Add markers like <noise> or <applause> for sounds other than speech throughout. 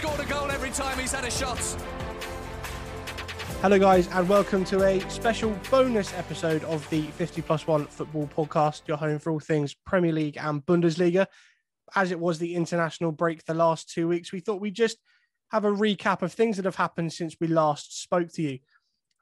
scored a goal every time he's had a shot. Hello, guys, and welcome to a special bonus episode of the 50 plus one football podcast, your home for all things Premier League and Bundesliga. As it was the international break the last two weeks, we thought we'd just have a recap of things that have happened since we last spoke to you.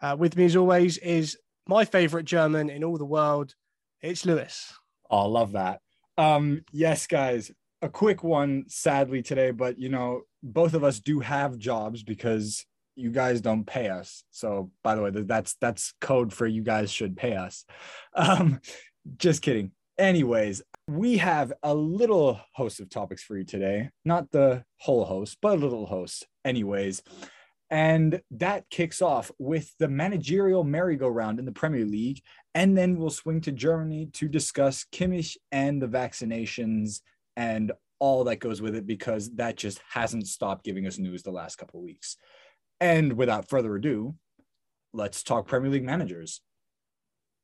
Uh, with me, as always, is my favorite German in all the world. It's Lewis. Oh, I love that. Um, yes, guys, a quick one, sadly, today, but you know, both of us do have jobs because you guys don't pay us. So, by the way, that's that's code for you guys should pay us. Um, just kidding. Anyways, we have a little host of topics for you today. Not the whole host, but a little host. Anyways, and that kicks off with the managerial merry-go-round in the Premier League. And then we'll swing to Germany to discuss Kimmich and the vaccinations and all that goes with it, because that just hasn't stopped giving us news the last couple of weeks. And without further ado, let's talk Premier League managers.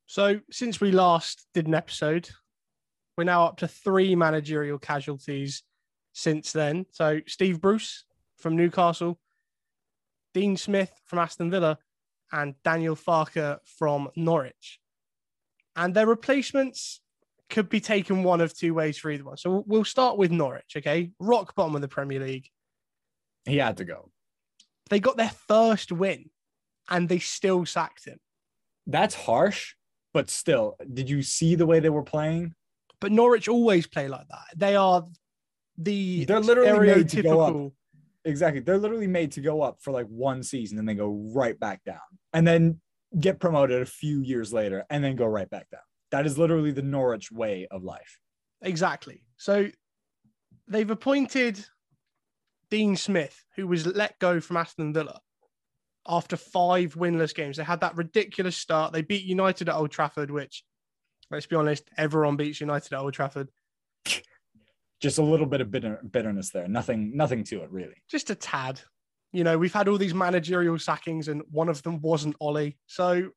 So, since we last did an episode, we're now up to three managerial casualties since then. So, Steve Bruce from Newcastle, Dean Smith from Aston Villa, and Daniel Farke from Norwich. And their replacements could be taken one of two ways for either one. So, we'll start with Norwich, okay? Rock bottom of the Premier League. He had to go they got their first win and they still sacked him. That's harsh, but still, did you see the way they were playing? But Norwich always play like that. They are the they're literally made to go up. Exactly. They're literally made to go up for like one season and then go right back down and then get promoted a few years later and then go right back down. That is literally the Norwich way of life. Exactly. So they've appointed Dean Smith, who was let go from Aston Villa after five winless games. They had that ridiculous start. They beat United at Old Trafford, which, let's be honest, everyone beats United at Old Trafford. Just a little bit of bitter, bitterness there. Nothing, nothing to it really. Just a tad. You know, we've had all these managerial sackings, and one of them wasn't Ollie. So,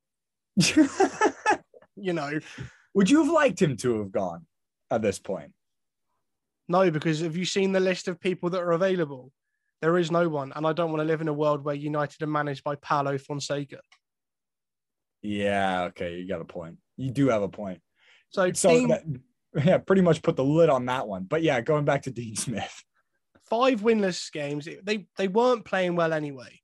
<laughs> you know, would you have liked him to have gone at this point? No, because have you seen the list of people that are available? There is no one. And I don't want to live in a world where United are managed by Paulo Fonseca. Yeah, okay. You got a point. You do have a point. So, so Dean, that, yeah, pretty much put the lid on that one. But yeah, going back to Dean Smith. Five winless games. They they weren't playing well anyway.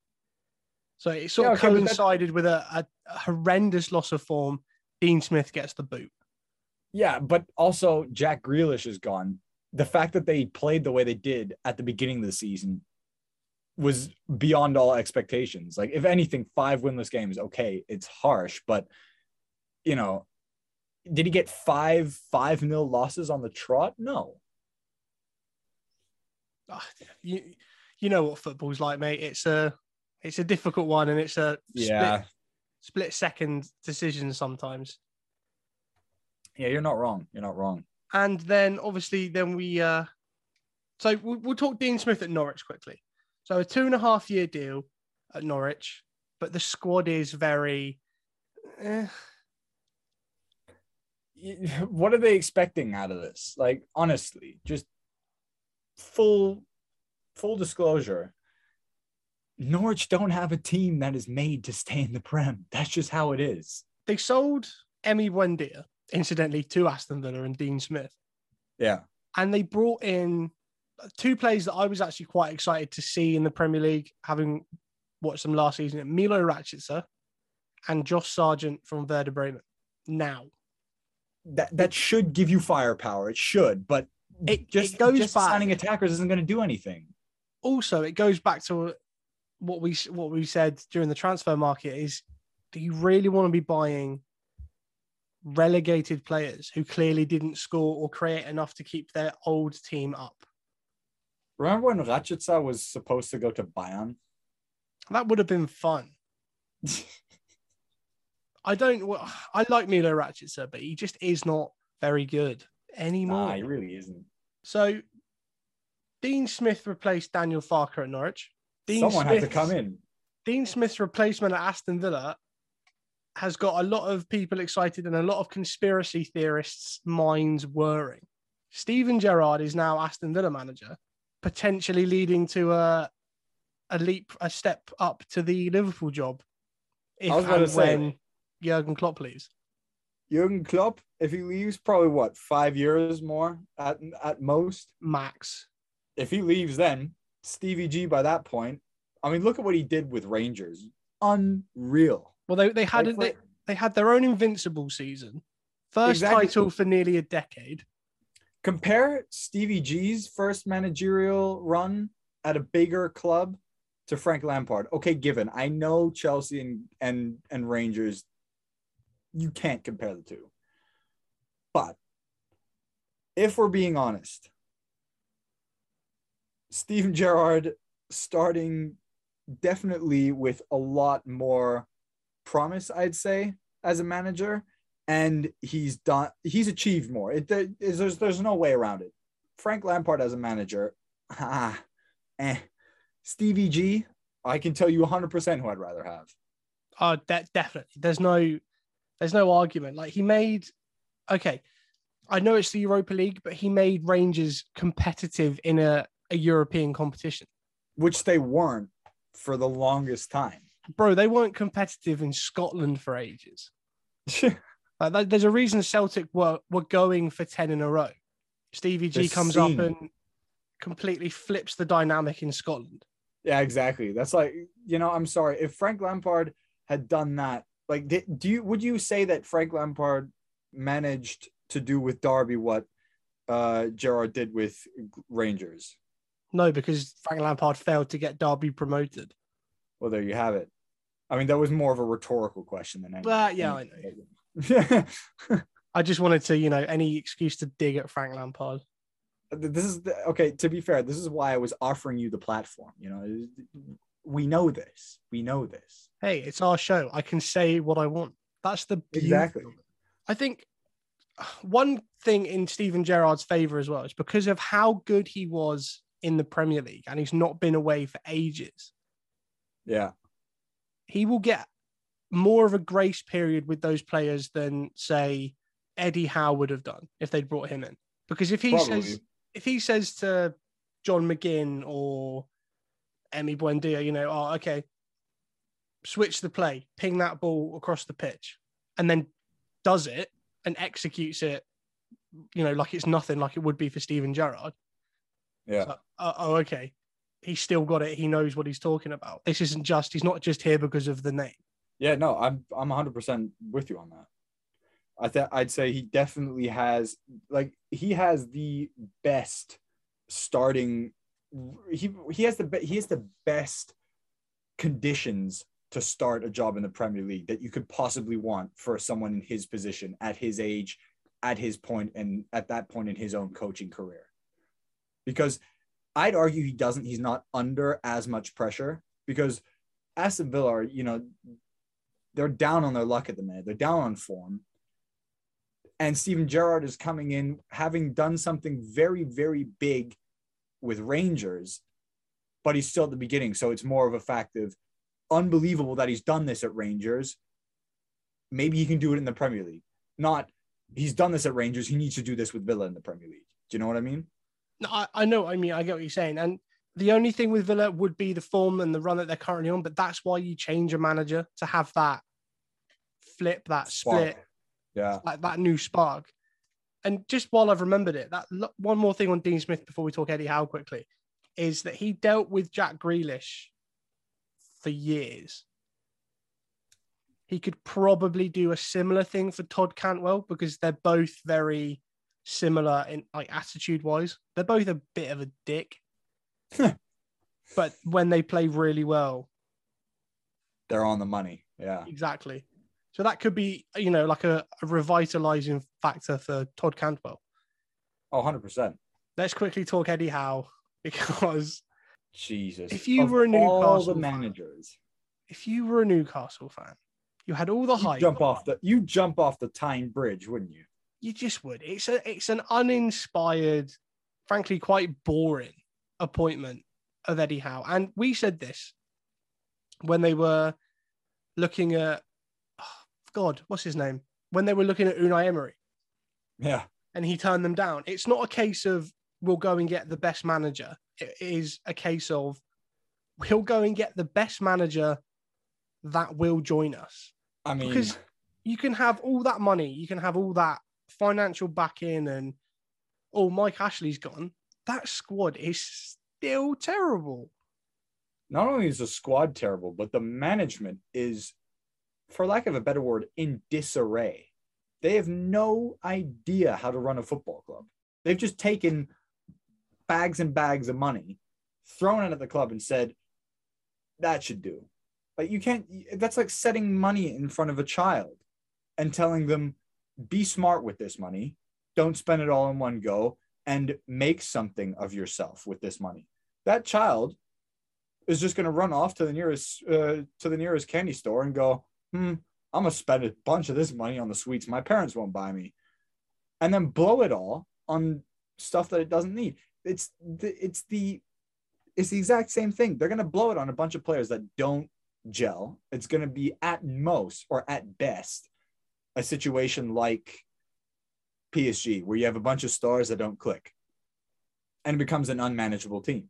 So it sort yeah, of okay, coincided with a, a horrendous loss of form. Dean Smith gets the boot. Yeah, but also Jack Grealish is gone the fact that they played the way they did at the beginning of the season was beyond all expectations. Like, if anything, five winless games, okay, it's harsh, but you know, did he get five five nil losses on the trot? No. Ah, you you know what football's like, mate. It's a it's a difficult one, and it's a yeah split, split second decisions sometimes. Yeah, you're not wrong. You're not wrong. And then obviously, then we, uh, so we'll, we'll talk Dean Smith at Norwich quickly. So a two and a half year deal at Norwich, but the squad is very. Eh. <laughs> What are they expecting out of this? Like, honestly, just full, full disclosure. Norwich don't have a team that is made to stay in the Prem. That's just how it is. They sold Emi Buendia incidentally, to Aston Villa and Dean Smith. Yeah. And they brought in two players that I was actually quite excited to see in the Premier League, having watched them last season Milo Rashica and Josh Sargent from Werder Bremen. Now, that that should give you firepower. It should, but it just it goes just back. signing attackers isn't going to do anything. Also, it goes back to what we what we said during the transfer market: is do you really want to be buying relegated players who clearly didn't score or create enough to keep their old team up. Remember when Rashica was supposed to go to Bayern? That would have been fun. <laughs> I don't. I like Milo Rashica, but he just is not very good anymore. Nah, he really isn't. So, Dean Smith replaced Daniel Farke at Norwich. Dean Someone had to come in. Dean Smith's replacement at Aston Villa has got a lot of people excited and a lot of conspiracy theorists' minds whirring. Steven Gerrard is now Aston Villa manager, potentially leading to a a leap, a step up to the Liverpool job. If I was and say- when Jurgen Klopp leaves. Jurgen Klopp, if he leaves, probably what five years more at at most. Max. If he leaves, then Stevie G by that point. I mean, look at what he did with Rangers. Unreal. Well, they, they had Like, they, they had their own invincible season, first Exactly. title for nearly a decade. compare Stevie G's first managerial run at a bigger club to Frank Lampard. Okay, given I know Chelsea and and and Rangers, you can't compare the two. But if we're being honest, Steven Gerrard starting definitely with a lot more promise, I'd say, as a manager and he's done he's achieved more it there there's, there's no way around it frank lampard as a manager <laughs> ah, eh. stevie g i can tell you 100% who i'd rather have Oh, de- definitely. There's no, there's no argument. Like he made, okay, I know it's the Europa League, but he made Rangers competitive in a, a European competition. which they weren't for the longest time Bro, they weren't competitive in Scotland for ages. <laughs> Like, there's a reason Celtic were were going for ten in a row. Stevie G The comes scene. up and completely flips the dynamic in Scotland. yeah exactly that's like you know i'm sorry if frank lampard had done that like do you would you say that frank lampard managed to do with derby what uh gerrard did with rangers No, because Frank Lampard failed to get Derby promoted. Well, there you have it. I mean, that was more of a rhetorical question than anything. Well, yeah, I know. <laughs> I just wanted to, you know, any excuse to dig at Frank Lampard. this is the, okay. To be fair, this is why I was offering you the platform. You know, we know this. We know this. Hey, it's our show. I can say what I want. That's the Exactly. I think one thing in Steven Gerrard's favor as well is because of how good he was in the Premier League and he's not been away for ages. Yeah, he will get more of a grace period with those players than say Eddie Howe would have done if they'd brought him in. Because if he Probably. says if he says to John McGinn or Emi Buendia, you know, oh okay, switch the play, ping that ball across the pitch, and then does it and executes it, you know, like it's nothing, like it would be for Steven Gerrard. Yeah, So, uh, oh, okay. He's still got it. He knows what he's talking about. This isn't just, he's not just here because of the name. yeah. No, I'm I'm 100 percent with you on that. I th- I'd say he definitely has like he has the best starting. He he has the be- he has the best conditions to start a job in the Premier League that you could possibly want for someone in his position at his age, at his point, and at that point in his own coaching career. Because I'd argue he doesn't. He's not under as much pressure because Aston Villa are, you know, they're down on their luck at the minute. They're down on form. And Steven Gerrard is coming in having done something very, very big with Rangers, but he's still at the beginning. So it's more of a fact of unbelievable that he's done this at Rangers. Maybe he can do it in the Premier League. Not he's done this at Rangers. He needs to do this with Villa in the Premier League. Do you know what I mean? No, I, I know. I mean, I get what you're saying. And the only thing with Villa would be the form and the run that they're currently on. But that's why you change a manager to have that flip, that split, Spark. Yeah. like that new spark. And just while I've remembered it, that one more thing on Dean Smith before we talk Eddie Howe quickly is that he dealt with Jack Grealish for years. He could probably do a similar thing for Todd Cantwell because they're both very similar in like attitude wise. They're both a bit of a dick. <laughs> but when they play really well, They're on the money. Yeah. exactly. So that could be, you know, like a, a revitalizing factor for Todd Cantwell. Oh, 100%. Let's quickly talk Eddie Howe <laughs> because Jesus. If you Of were a Newcastle the fan- if you were a Newcastle fan, you had all the you hype. jump off the you jump off the Tyne Bridge, wouldn't you? You just would. It's a it's an uninspired, frankly, quite boring appointment of Eddie Howe. And we said this when they were looking at oh, God, what's his name? When they were looking at Unai Emery Yeah. and he turned them down. It's not a case of we'll go and get the best manager. It is a case of we'll go and get the best manager that will join us. I mean, Because you can have all that money, you can have all that financial backing, and oh, Mike Ashley's gone. That squad is still terrible. not only is the squad terrible, but the management is, for lack of a better word, in disarray. They have no idea how to run a football club. They've just taken bags and bags of money, thrown it at the club, and said, that should do. But you can't, that's like setting money in front of a child and telling them, be smart with this money. Don't spend it all in one go and make something of yourself with this money. That child is just going to run off to the nearest uh, to the nearest candy store and go, hmm, I'm gonna spend a bunch of this money on the sweets my parents won't buy me, and then blow it all on stuff that it doesn't need. It's the it's the it's the exact same thing. They're gonna blow it on a bunch of players that don't gel. It's gonna be at most or at best a situation like PSG where you have a bunch of stars that don't click, and it becomes an unmanageable team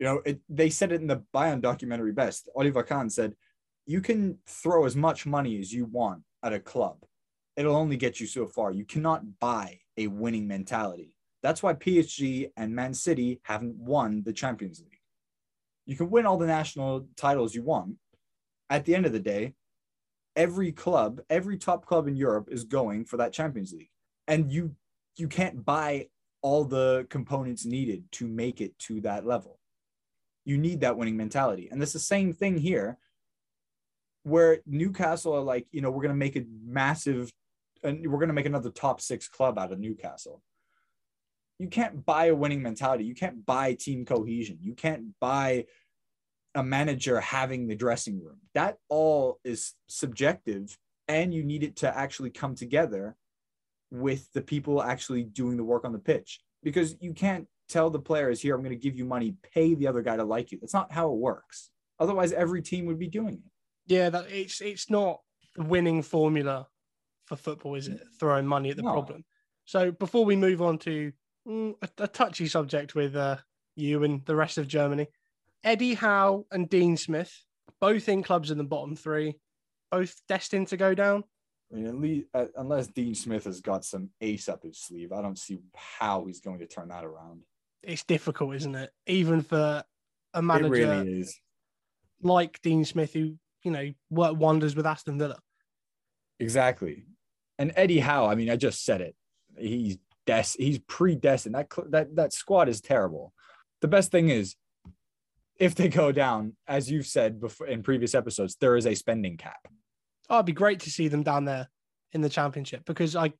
you know, it, they said it in the Bayern documentary best. Oliver Kahn said, you can throw as much money as you want at a club. It'll only get you so far. You cannot buy a winning mentality. That's why PSG and Man City haven't won the Champions League. You can win all the national titles you want. At the end of the day, every club, every top club in Europe is going for that Champions League. And you you can't buy all the components needed to make it to that level you need that winning mentality. And it's the same thing here, where Newcastle are like, you know, we're going to make a massive, and we're going to make another top six club out of Newcastle. You can't buy a winning mentality. You can't buy team cohesion. You can't buy a manager having the dressing room. That all is subjective, and you need it to actually come together with the people actually doing the work on the pitch because you can't tell the players here i'm going to give you money pay the other guy to like you that's not how it works otherwise every team would be doing it Yeah, that it's it's not the winning formula for football, is it? Throwing money at the No. problem. So before we move on to mm, a, a touchy subject with uh, you and the rest of Germany, Eddie Howe and Dean Smith, both in clubs in the bottom three, both destined to go down. i mean at least uh, unless dean smith has got some ace up his sleeve i don't see how he's going to turn that around It's difficult, isn't it? Even for a manager really is like Dean Smith, who you know worked wonders with Aston Villa. exactly and eddie howe i mean i just said it he's des- he's predestined that that that squad is terrible the best thing is if they go down as you've said before in previous episodes there is a spending cap Oh, it'd be great to see them down there in the championship because I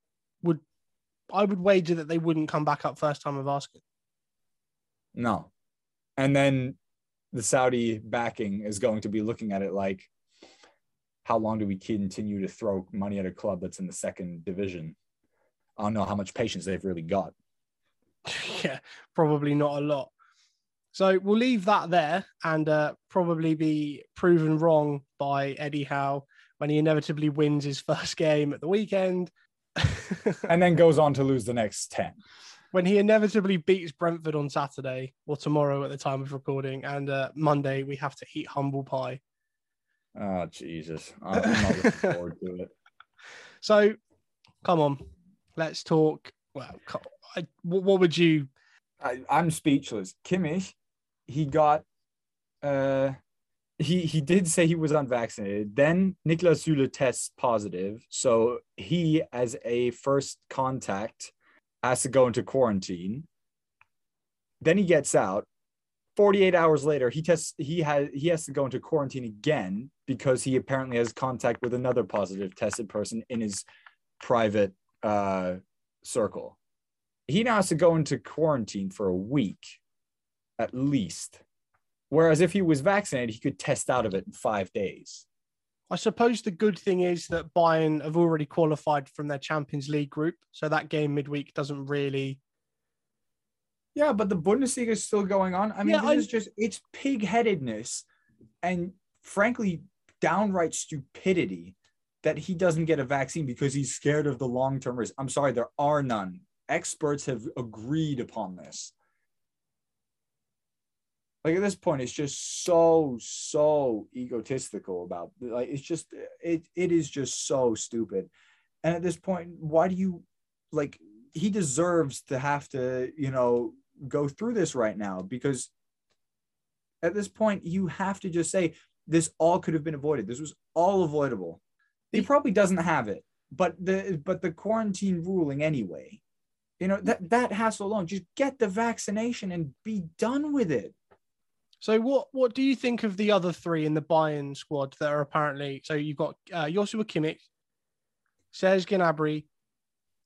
would I would wager that they wouldn't come back up first time of asking. No. And then the Saudi backing is going to be looking at it like, how long do we continue to throw money at a club that's in the second division? I don't know how much patience they've really got. <laughs> yeah, probably not a lot. So we'll leave that there and uh, probably be proven wrong by Eddie Howe when he inevitably wins his <laughs> first game at the weekend. <laughs> And then goes on to lose the next 10. when he inevitably beats Brentford on Saturday or tomorrow at the time of recording, and uh, Monday we have to eat humble pie. Oh, Jesus. <laughs> I'm not looking forward to it. So, come on, let's talk. Well, I, what, what would you? I, I'm speechless. Kimmich, he got, uh, he he did say he was unvaccinated. Then Niklas Süle tests positive, so he, as a first contact, has to go into quarantine. Then he gets out. 48 hours later, he tests. He has he has to go into quarantine again because he apparently has contact with another positive tested person in his private uh, circle he now has to go into quarantine for a week at least. Whereas if he was vaccinated, he could test out of it in five days. I suppose the good thing is that Bayern have already qualified from their Champions League group, so that game midweek doesn't really. Yeah, but the Bundesliga is still going on. I mean, Yeah, this I- is just it's pig-headedness and frankly downright stupidity that he doesn't get a vaccine because he's scared of the long-term risk. I'm sorry, there are none. Experts have agreed upon this. Like at this point, it's just so, so egotistical about like it's just it it is just so stupid. And at this point, why do you like he deserves to have to, you know, go through this right now because at this point you have to just say this all could have been avoided. This was all avoidable. He probably doesn't have it, but the but the quarantine ruling anyway. You know that that hassle alone. Just get the vaccination and be done with it. So what what do you think of the other three in the Bayern squad that are apparently so you've got uh, Joshua Kimmich, Serge Gnabry,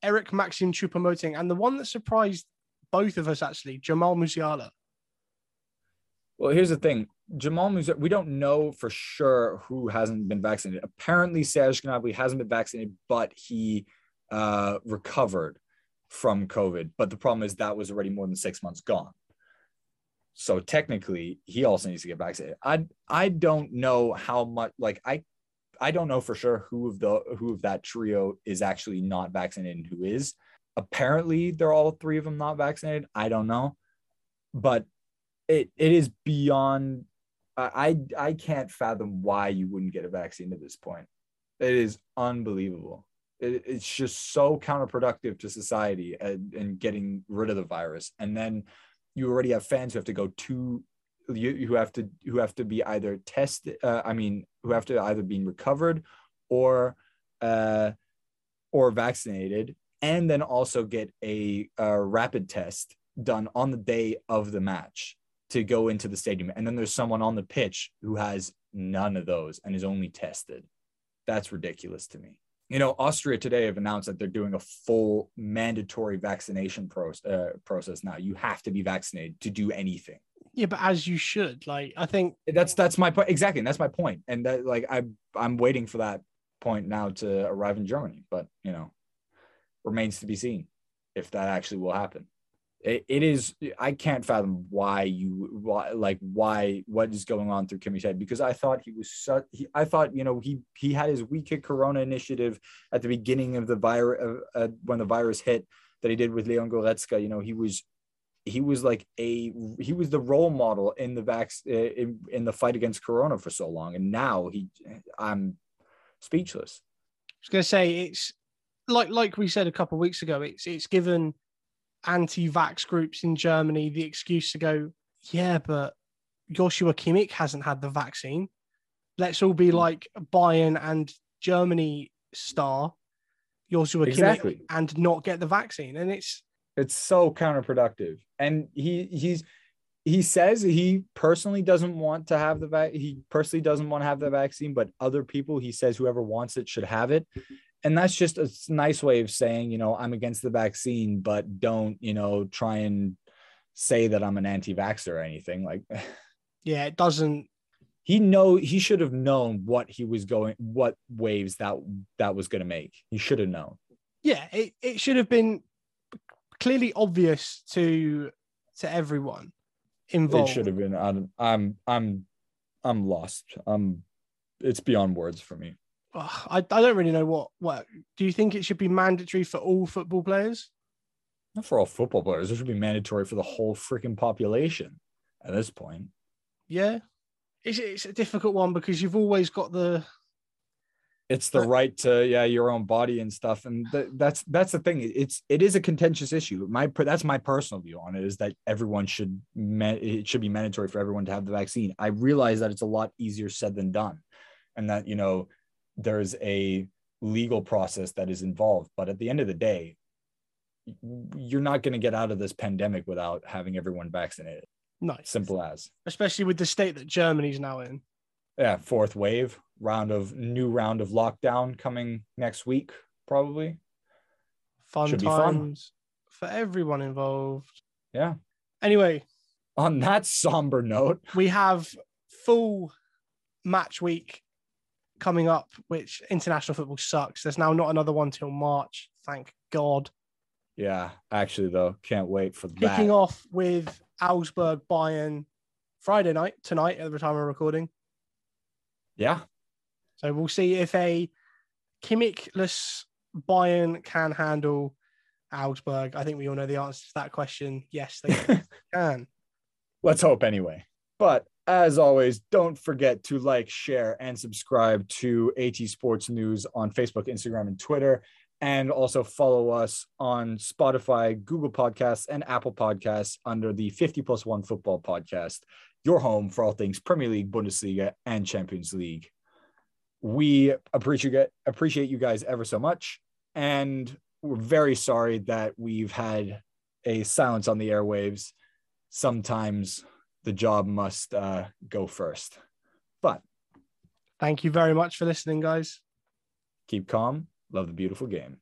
Eric Maxim Choupo-Moting, and the one that surprised both of us actually, Jamal Musiala. Well, here's the thing. Jamal Musiala, we don't know for sure who hasn't been vaccinated. Apparently, Serge Gnabry hasn't been vaccinated, but he uh, recovered from COVID. But the problem is that was already more than six months gone. So technically, he also needs to get vaccinated. I I don't know how much like I I don't know for sure who of the who of that trio is actually not vaccinated and who is. Apparently, they're all three of them not vaccinated. I don't know, but it it is beyond. I I can't fathom why you wouldn't get a vaccine at this point. It is unbelievable. It, it's just so counterproductive to society and, and getting rid of the virus, and then you already have fans who have to go to you who have to who have to be either tested uh, i mean who have to either be recovered or uh or vaccinated and then also get a, a rapid test done on the day of the match to go into the stadium. And then there's someone on the pitch who has none of those and is only tested. That's ridiculous to me you know, Austria today have announced that they're doing a full mandatory vaccination pro- uh, process now. You have to be vaccinated to do anything. Yeah, but as you should. Like, I think that's that's my point exactly, and that's my point. And that, like, I I'm waiting for that point now to arrive in Germany, but you know, remains to be seen if that actually will happen it, it is i can't fathom why you why like why what is going on through kimmy's head because i thought he was such he, i thought you know he he had his we kick corona initiative at the beginning of the virus uh, when the virus hit that he did with leon goretzka. You know he was he was like a he was the role model in the vac uh, in, in the fight against corona for so long. And now he i'm speechless. I was going to say it's like like we said a couple of weeks ago it's it's given anti-vax groups in Germany the excuse to go, yeah, but Joshua Kimmich hasn't had the vaccine. Let's all be hmm. like Bayern and Germany star Joshua exactly. Kimmich and not get the vaccine. And it's it's so counterproductive. And he he's he says he personally doesn't want to have the vac he personally doesn't want to have the vaccine, but other people he says whoever wants it should have it and that's just a nice way of saying you know i'm against the vaccine but don't you know try and say that i'm an anti-vaxxer or anything like <laughs> yeah it doesn't he know he should have known what he was going what waves that that was going to make. He should have known. Yeah it, it should have been clearly obvious to to everyone involved. It should have been i'm i'm i'm i'm lost. I'm it's beyond words for me I, I don't really know what what do you think it should be mandatory for all football players? Not for all football players. It should be mandatory for the whole freaking population at this point. Yeah. It's, it's a difficult one because you've always got the it's the right to yeah your own body and stuff and th- that's that's the thing it's it is a contentious issue my that's my personal view on it is that everyone should it should be mandatory for everyone to have the vaccine i realize that it's a lot easier said than done and that you know there's a legal process that is involved. But at the end of the day, you're not going to get out of this pandemic without having everyone vaccinated. Nice. Simple as. Especially with the state that Germany's now in. Yeah, fourth wave, round of new round of lockdown coming next week, probably. Fun Should times fun. for everyone involved. Yeah. Anyway, on that somber note, we have full match week coming up, which international football sucks. There's now not another one till March. Thank God. Yeah, actually, though, can't wait for that. Kicking off with Augsburg Bayern Friday night, tonight at the time of recording. Yeah. So we'll see if a Kimmichless Bayern can handle Augsburg? I think we all know the answer to that question. Yes, they <laughs> can. Let's hope anyway. But as always, don't forget to like, share, and subscribe to AT Sports News on Facebook, Instagram, and Twitter. And also follow us on Spotify, Google Podcasts, and Apple Podcasts under the 50 plus one football podcast, your home for all things Premier League, Bundesliga, and Champions League. We appreciate appreciate you guys ever so much. And we're very sorry that we've had a silence on the airwaves. Sometimes the job must uh, go first. But thank you very much for listening, guys. Keep calm. Love the beautiful game.